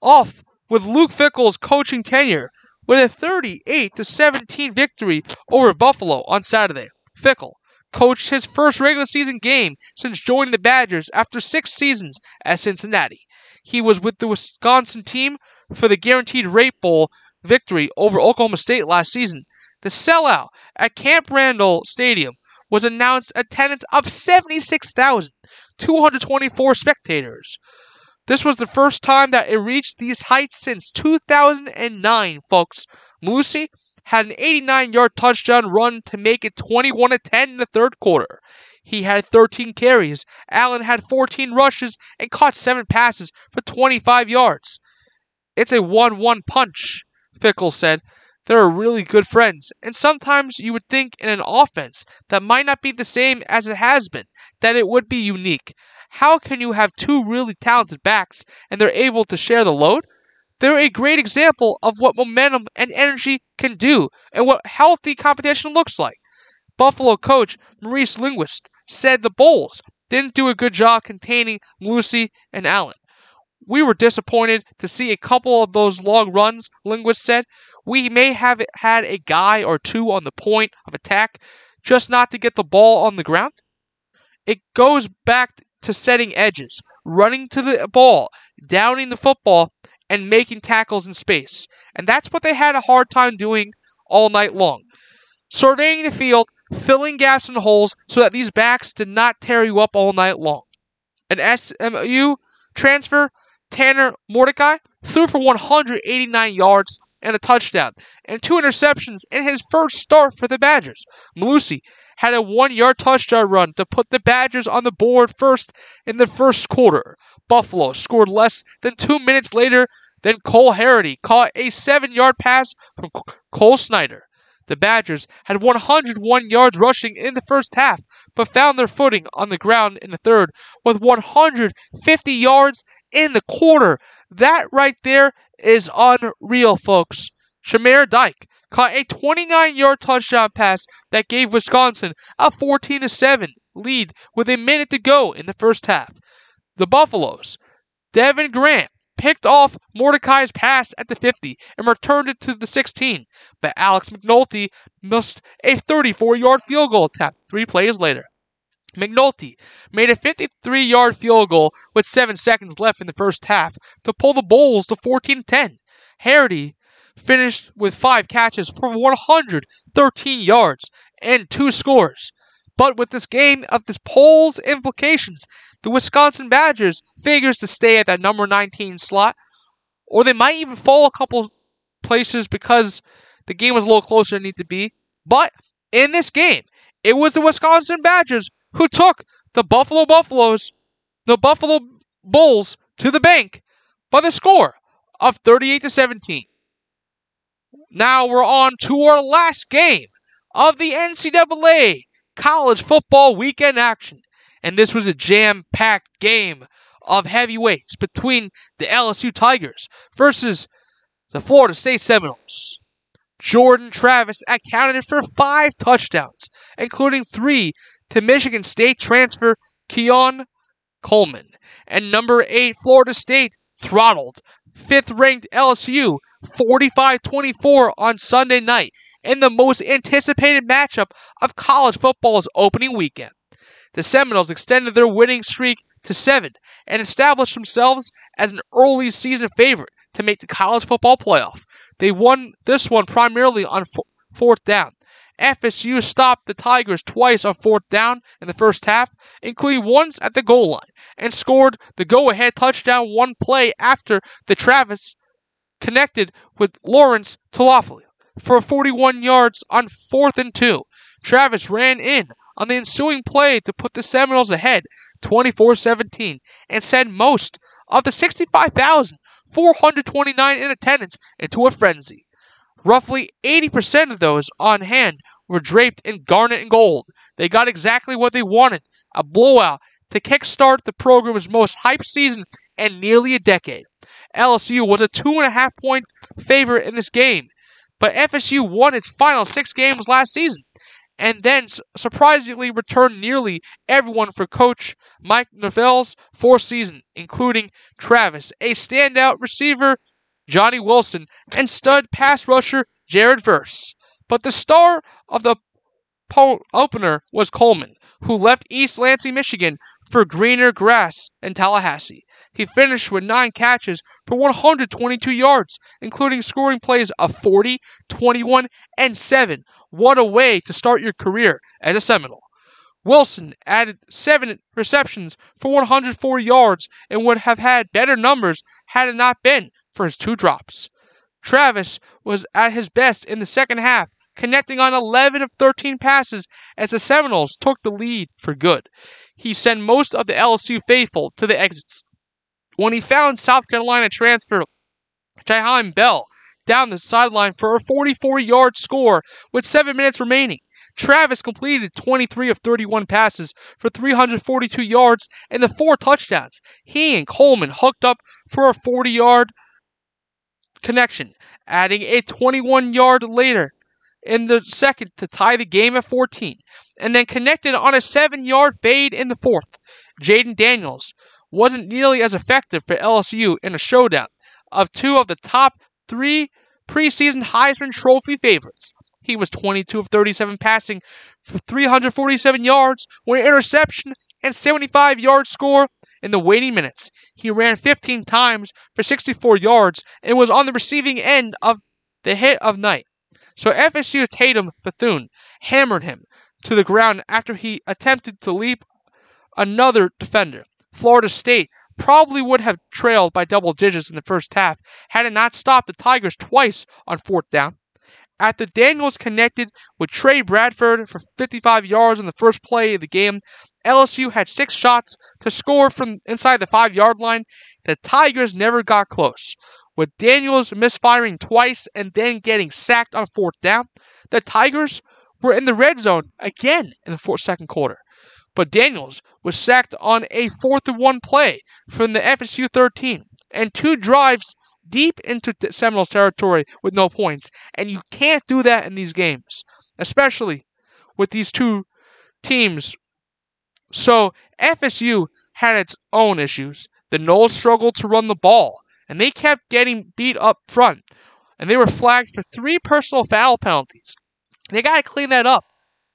off with Luke Fickell's coaching tenure with a 38 to 17 victory over Buffalo on Saturday. Fickell coached his first regular season game since joining the Badgers after six seasons at Cincinnati. He was with the Wisconsin team for the Guaranteed Rate Bowl victory over Oklahoma State last season. The sellout at Camp Randall Stadium was announced attendance of 76,224 spectators. This was the first time that it reached these heights since 2009, folks. Mellusi had an 89 yard touchdown run to make it 21 10 in the third quarter. He had 13 carries. Allen had 14 rushes and caught 7 passes for 25 yards. It's a 1 1 punch, Fickell said. They're really good friends. And sometimes you would think in an offense that might not be the same as it has been, that it would be unique. How can you have two really talented backs and they're able to share the load? They're a great example of what momentum and energy can do and what healthy competition looks like. Buffalo coach Maurice Linguist said the Bulls didn't do a good job containing Lucy and Allen. We were disappointed to see a couple of those long runs, Linguist said, we may have had a guy or two on the point of attack, just not to get the ball on the ground. It goes back to setting edges, running to the ball, downing the football, and making tackles in space. And that's what they had a hard time doing all night long. Surveying the field, filling gaps and holes so that these backs did not tear you up all night long. An SMU transfer, Tanner Mordecai, threw for 189 yards and a touchdown, and two interceptions in his first start for the Badgers. Mellusi had a one yard touchdown run to put the Badgers on the board first in the first quarter. Buffalo scored less than two minutes later. Then Cole Harrity caught a seven yard pass from Cole Snyder. The Badgers had 101 yards rushing in the first half, but found their footing on the ground in the third with 150 yards in the quarter. That right there is unreal, folks. Chimere Dike caught a 29 yard touchdown pass that gave Wisconsin a 14 7 lead with a minute to go in the first half. The Buffaloes, Devin Grant picked off Mordecai's pass at the 50 and returned it to the 16, but Alex McNulty missed a 34 yard field goal attempt three plays later. McNulty made a 53 yard field goal with 7 seconds left in the first half to pull the Bulls to 14 10. Harrity finished with 5 catches for 113 yards and 2 scores. But with this game of this poll's implications, the Wisconsin Badgers figures to stay at that number 19 slot, or they might even fall a couple places because the game was a little closer than it needed to be. But in this game, it was the Wisconsin Badgers who took the Buffalo Buffaloes, the Buffalo Bulls to the bank by the score of 38 to 17. Now we're on to our last game of the NCAA college football weekend action. And this was a jam packed game of heavyweights between the LSU Tigers versus the Florida State Seminoles. Jordan Travis accounted for five touchdowns, including three to Michigan State transfer Keon Coleman. And number eight, Florida State throttled fifth ranked LSU 45 24 on Sunday night in the most anticipated matchup of college football's opening weekend. The Seminoles extended their winning streak to seven and established themselves as an early season favorite to make the college football playoff. They won this one primarily on f- fourth down. FSU stopped the Tigers twice on fourth down in the first half, including once at the goal line, and scored the go ahead touchdown one play after the Travis connected with Lawrence Toafili for 41 yards on fourth and two. Travis ran in on the ensuing play to put the Seminoles ahead 24 17 and send most of the 65,429 in attendance into a frenzy. Roughly 80% of those on hand were draped in garnet and gold. They got exactly what they wanted a blowout to kickstart the program's most hyped season in nearly a decade. LSU was a two and a half point favorite in this game, but FSU won its final six games last season and then surprisingly returned nearly everyone for coach Mike Norvell's fourth season, including Travis, a standout receiver, Johnny Wilson, and stud pass rusher Jared Verse. But the star of the po- opener was Coleman, who left East Lansing, Michigan for greener grass in Tallahassee. He finished with nine catches for 122 yards, including scoring plays of 40, 21, and 7. What a way to start your career as a Seminole. Wilson added seven receptions for 104 yards and would have had better numbers had it not been for his two drops. Travis was at his best in the second half, connecting on 11 of 13 passes as the Seminoles took the lead for good. He sent most of the LSU faithful to the exits. When he found South Carolina transfer Jaheim Bell down the sideline for a 44 yard score with seven minutes remaining, Travis completed 23 of 31 passes for 342 yards and the four touchdowns. He and Coleman hooked up for a 40 yard connection, adding a 21 yard later in the second to tie the game at 14, and then connected on a 7 yard fade in the fourth. Jayden Daniels wasn't nearly as effective for LSU in a showdown of two of the top three preseason Heisman Trophy favorites. He was 22 of 37 passing for 347 yards, one interception, and 75 yard score in the waiting minutes. He ran 15 times for 64 yards and was on the receiving end of the hit of night. So FSU Tatum Bethune hammered him to the ground after he attempted to leap another defender. Florida State probably would have trailed by double digits in the first half had it not stopped the Tigers twice on fourth down. After Daniels connected with Trey Bradford for 55 yards on the first play of the game, LSU had six shots to score from inside the five yard line. The Tigers never got close. With Daniels misfiring twice and then getting sacked on fourth down, the Tigers were in the red zone again in the fourth, second quarter. But Daniels was sacked on a fourth and one play from the FSU 13, and two drives deep into Seminoles territory with no points, and you can't do that in these games, especially with these two teams. So FSU had its own issues. The Noles struggled to run the ball, and they kept getting beat up front, and they were flagged for three personal foul penalties. They got to clean that up.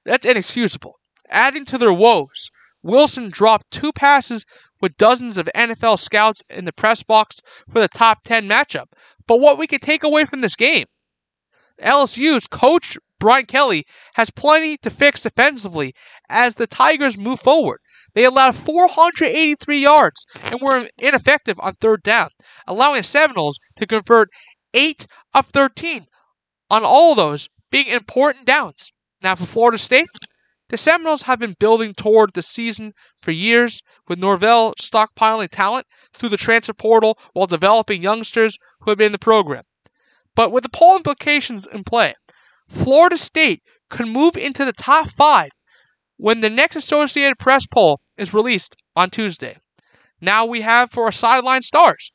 That's inexcusable. Adding to their woes, Wilson dropped two passes with dozens of NFL scouts in the press box for the top 10 matchup. But what we could take away from this game LSU's coach Brian Kelly has plenty to fix defensively as the Tigers move forward. They allowed 483 yards and were ineffective on third down, allowing the Seminoles to convert 8 of 13 on all of those being important downs. Now, for Florida State, the Seminoles have been building toward the season for years, with Norvell stockpiling talent through the transfer portal while developing youngsters who have been in the program. But with the poll implications in play, Florida State could move into the top five when the next Associated Press poll is released on Tuesday. Now we have for our sideline stars.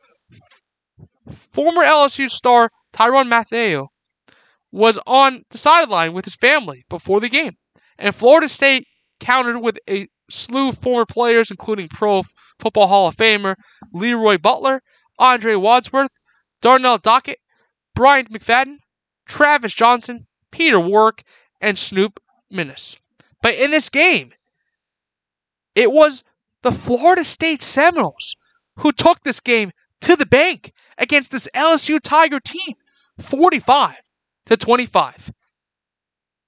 Former LSU star Tyrann Mathieu was on the sideline with his family before the game. And Florida State countered with a slew of former players, including Pro Football Hall of Famer Leroy Butler, Andre Wadsworth, Darnell Dockett, Bryant McFadden, Travis Johnson, Peter Warrick, and Snoop Minnis. But in this game, it was the Florida State Seminoles who took this game to the bank against this LSU Tiger team, 45 to 25.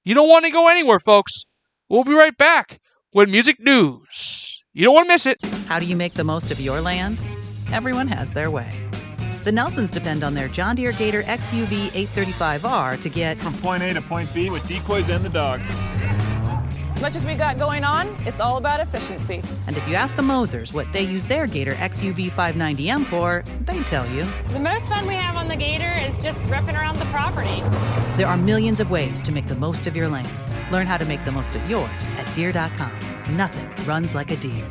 You don't want to go anywhere, folks. We'll be right back with music news. You don't want to miss it. How do you make the most of your land? Everyone has their way. The Nelsons depend on their John Deere Gator XUV 835R to get from point A to point B with decoys and the dogs. As Much as we got going on, it's all about efficiency. And if you ask the Mosers what they use their Gator XUV 590M for, they tell you. The most fun we have on the Gator is just repping around the property. There are millions of ways to make the most of your land. Learn how to make the most of yours at deere.com. Nothing runs like a Deere.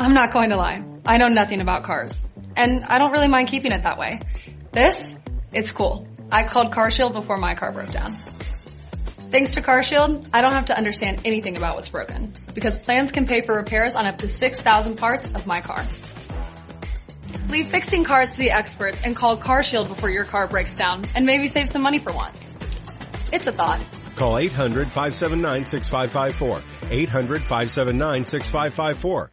I'm not going to lie. I know nothing about cars. And I don't really mind keeping it that way. This, it's cool. I called CarShield before my car broke down. Thanks to CarShield, I don't have to understand anything about what's broken because plans can pay for repairs on up to 6,000 parts of my car. Leave fixing cars to the experts and call CarShield before your car breaks down and maybe save some money for once. It's a thought. Call 800 579 6554. 800 579 6554.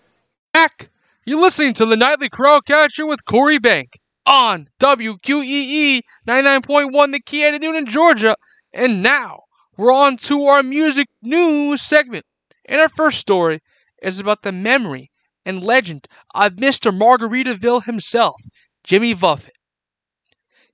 back. You're listening to the Nightly Crowd Catcher with Corey Bank on WQEE 99.1 The Key at Newnan Georgia. And now we're on to our music news segment. And our first story is about the memory and legend of Mr. Margaritaville himself, Jimmy Buffett.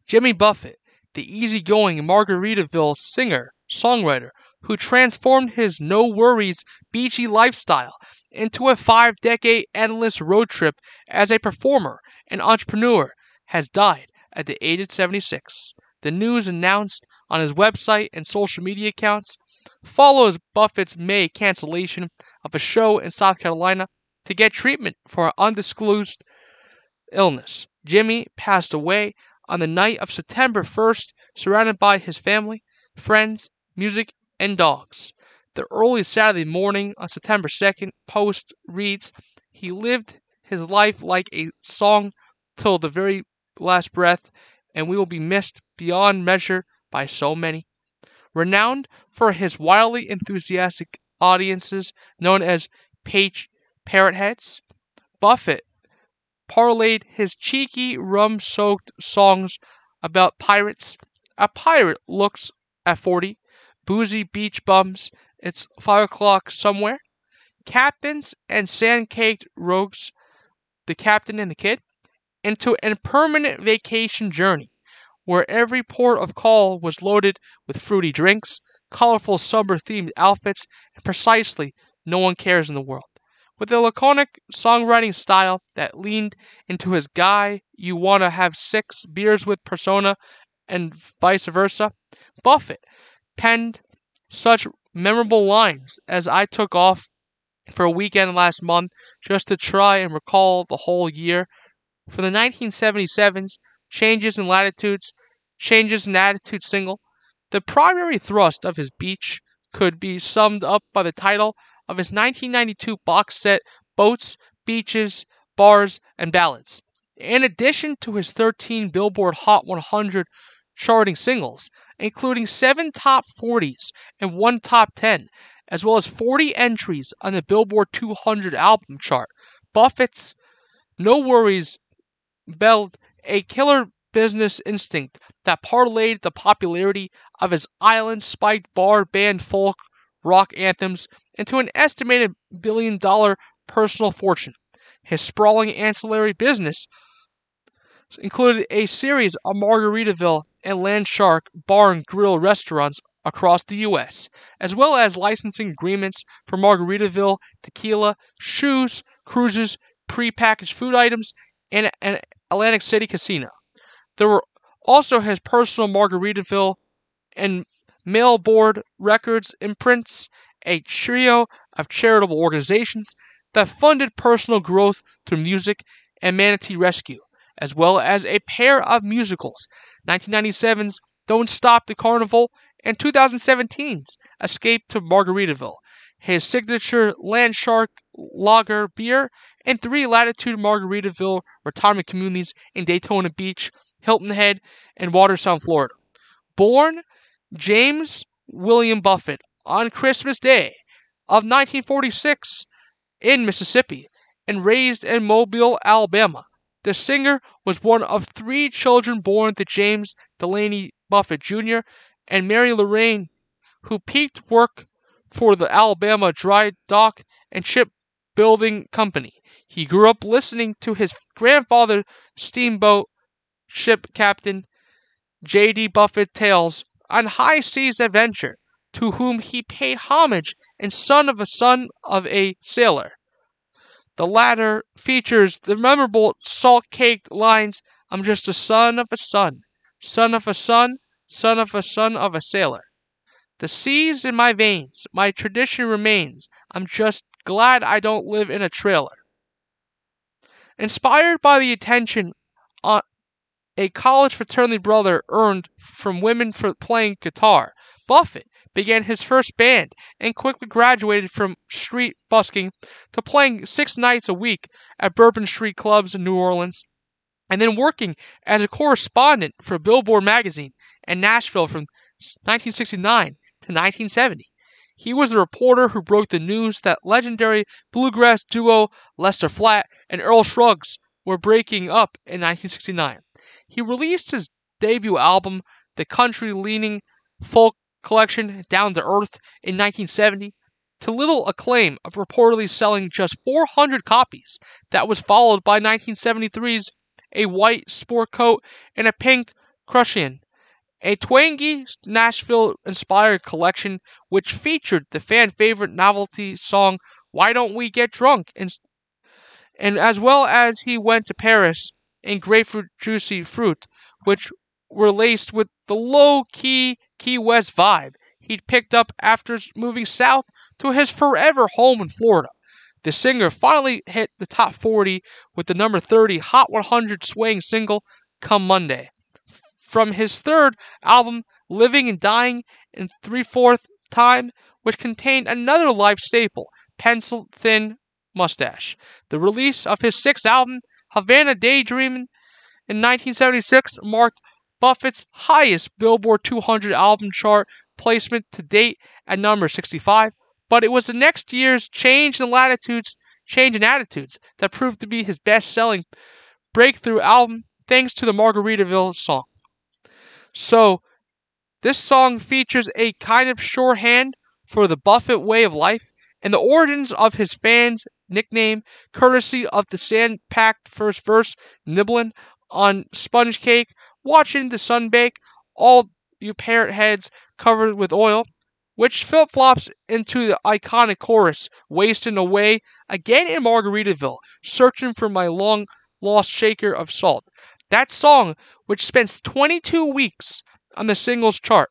Jimmy Buffett, the easygoing Margaritaville singer, songwriter, who transformed his no worries, beachy lifestyle into a five decade endless road trip as a performer and entrepreneur, has died at the age of 76. The news announced on his website and social media accounts follows Buffett's May cancellation of a show in South Carolina to get treatment for an undisclosed illness. Jimmy passed away on the night of September 1st, surrounded by his family, friends, music, and dogs. The early Saturday morning on September 2nd post reads, He lived his life like a song till the very last breath, and we will be missed beyond measure by so many. Renowned for his wildly enthusiastic audiences known as page parrot heads, Buffett parlayed his cheeky, rum soaked songs about pirates. A pirate looks at 40, boozy beach bums, it's 5 o'clock somewhere, captains and sand caked rogues, the captain and the kid, into a permanent vacation journey where every port of call was loaded with fruity drinks, colorful summer themed outfits, and precisely no one cares in the world. With a laconic songwriting style that leaned into his guy you wanna have six beers with persona and vice versa, Buffett penned such memorable lines as I took off for a weekend last month just to try and recall the whole year. For the 1977's Changes in Latitudes, Changes in Attitude single, the primary thrust of his beach could be summed up by the title of his 1992 box set Boats, Beaches, Bars, and Ballads. In addition to his 13 Billboard Hot 100 charting singles, including 7 top 40s and 1 top 10, as well as 40 entries on the Billboard 200 album chart, Buffett's No Worries belled a killer business instinct that parlayed the popularity of his island spiked bar band folk rock anthems into an estimated billion dollar personal fortune. His sprawling ancillary business included a series of Margaritaville and Landshark bar and grill restaurants across the U.S., as well as licensing agreements for Margaritaville tequila, shoes, cruises, prepackaged food items, and an Atlantic City casino. There were also his personal Margaritaville and Mailboat Records imprints, a trio of charitable organizations that funded personal growth through music and manatee rescue, as well as a pair of musicals 1997's Don't Stop the Carnival and 2017's Escape to Margaritaville, his signature Landshark Lager beer, and three Latitude Margaritaville retirement communities in Daytona Beach, Hilton Head, and Watersound, Florida. Born James William Buffett on Christmas Day of 1946 in Mississippi and raised in Mobile, Alabama. The singer was one of three children born to James Delaney Buffett Jr. and Mary Lorraine, who peaked work for the Alabama Dry Dock and Shipbuilding Company. He grew up listening to his grandfather, steamboat ship captain J.D. Buffett tales on high seas adventure, to whom he paid homage in Son of a Son of a Sailor. The latter features the memorable salt caked lines I'm just a son of a son, son of a son, son of a son of a sailor. The sea's in my veins, my tradition remains. I'm just glad I don't live in a trailer. Inspired by the attention on a college fraternity brother earned from women for playing guitar, Buffett began his first band and quickly graduated from street busking to playing six nights a week at Bourbon Street clubs in New Orleans, and then working as a correspondent for Billboard magazine in Nashville from 1969 to 1970. He was the reporter who broke the news that legendary bluegrass duo Lester Flatt and Earl Scruggs were breaking up in 1969. He released his debut album, the country leaning folk collection Down to Earth in 1970 to little acclaim of reportedly selling just 400 copies. That was followed by 1973's A White Sport Coat and a Pink Crustacean, a twangy Nashville inspired collection which featured the fan favorite novelty song Why Don't We Get Drunk? and, and as well as he went to Paris and Grapefruit Juicy Fruit, which were laced with the low key Key West vibe he'd picked up after moving south to his forever home in Florida. The singer finally hit the top 40 with the number 30 Hot 100 swaying single Come Monday. From his third album, Living and Dying in Three Fourth Time, which contained another life staple, Pencil Thin Mustache. The release of his sixth album, Havana Daydreaming, in 1976 marked Buffett's highest Billboard 200 album chart placement to date at number 65, but it was the next year's change in latitudes, change in attitudes that proved to be his best-selling breakthrough album thanks to the Margaritaville song. So, this song features a kind of shorthand for the Buffett way of life and the origins of his fans' nickname, courtesy of the sand packed first verse, nibbling on sponge cake, watching the sun bake, all you parrot heads covered with oil, which flip flops into the iconic chorus, wasting away again in Margaritaville, searching for my long lost shaker of salt. That song, which spent 22 weeks on the singles chart,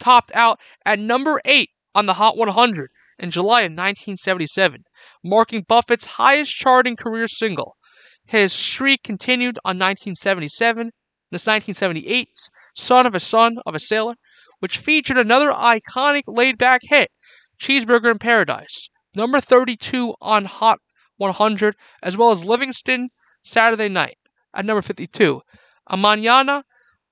topped out at number 8 on the Hot 100 in July of 1977, marking Buffett's highest charting career single. His streak continued on 1977, this 1978's Son of a Son of a Sailor, which featured another iconic laid back hit, Cheeseburger in Paradise, number 32 on Hot 100, as well as Livingston Saturday Night at number 52, A Manana,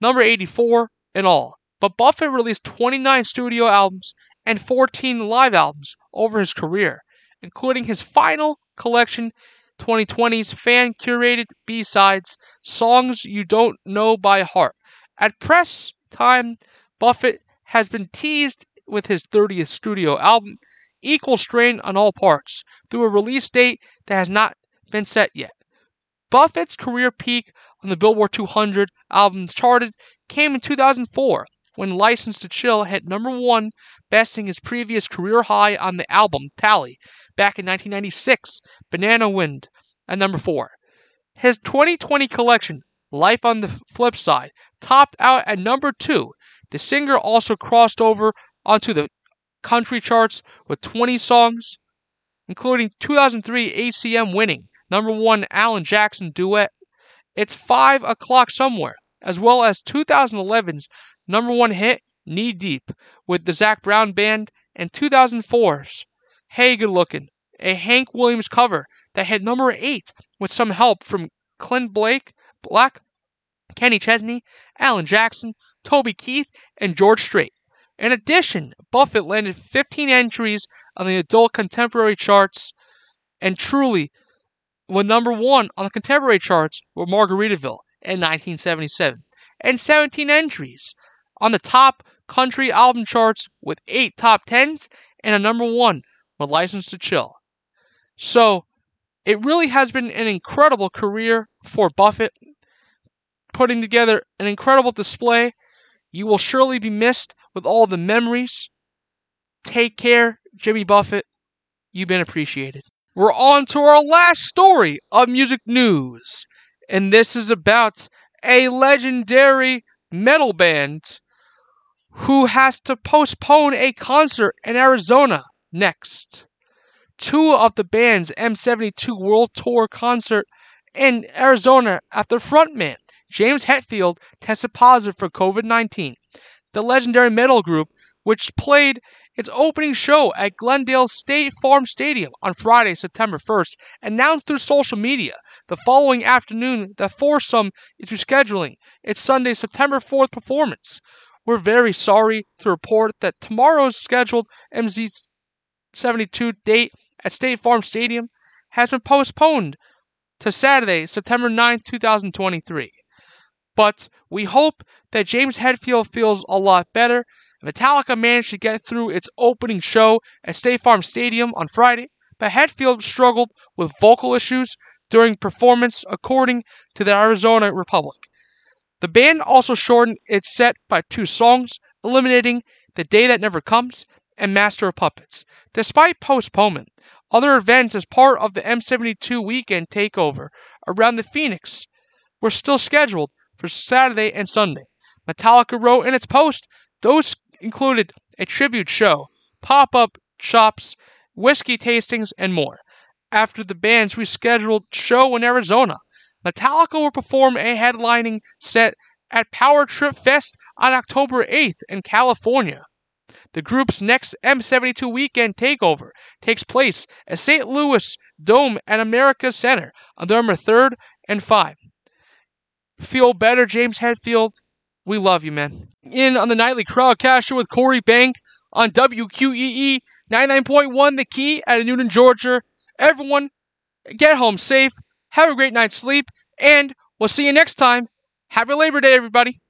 number 84 in all. But Buffett released 29 studio albums and 14 live albums over his career, including his final collection 2020's fan curated B sides, Songs You Don't Know by Heart. At press time, Buffett has been teased with his 30th studio album, Equal Strain on All Parts, through a release date that has not been set yet. Buffett's career peak on the Billboard 200 albums charted came in 2004 when License to Chill hit number one, besting his previous career high on the album Tally back in 1996, Banana Wind at number four. His 2020 collection, Life on the Flip Side, topped out at number two. The singer also crossed over onto the country charts with 20 songs, including 2003 ACM winning number one Alan Jackson duet, It's Five O'Clock Somewhere, as well as 2011's number one hit, Knee Deep, with the Zac Brown Band, and 2004's Hey Good Lookin', a Hank Williams cover that hit number eight with some help from Clint Blake, Black, Kenny Chesney, Alan Jackson, Toby Keith, and George Strait. In addition, Buffett landed 15 entries on the adult contemporary charts and truly was number one on the contemporary charts with Margaritaville in 1977, and 17 entries on the top country album charts with 8 top 10s and a number one with License to Chill. So, it really has been an incredible career for Buffett, putting together an incredible display. You will surely be missed with all the memories. Take care, Jimmy Buffett. You've been appreciated. We're on to our last story of music news, and this is about a legendary metal band who has to postpone a concert in Arizona next. Two of the band's M72 World Tour concert in Arizona after frontman James Hetfield tested positive for COVID 19. The legendary metal group, which played its opening show at Glendale State Farm Stadium on Friday, September 1st, announced through social media the following afternoon that foursome is rescheduling its Sunday, September 4th performance. We're very sorry to report that tomorrow's scheduled M72 date at State Farm Stadium has been postponed to Saturday, September 9th, 2023. But we hope that James Hetfield feels a lot better. Metallica managed to get through its opening show at State Farm Stadium on Friday, but Hetfield struggled with vocal issues during performance, according to the Arizona Republic. The band also shortened its set by two songs, eliminating The Day That Never Comes and Master of Puppets. Despite postponement, other events as part of the M72 weekend takeover around the Phoenix were still scheduled for Saturday and Sunday. Metallica wrote in its post those included a tribute show, pop up shops, whiskey tastings, and more. After the band's rescheduled show in Arizona, Metallica will perform a headlining set at Power Trip Fest on October 8th in California. The group's next M72 weekend takeover takes place at St. Louis Dome at America Center on November 3rd and 5. feel better, James Hetfield. We love you, man. In on the nightly crowdcaster with Corey Bank on WQEE 99.1 The Key out of Newnan, Georgia. Everyone, get home safe. Have a great night's sleep, and we'll see you next time. Happy Labor Day, everybody.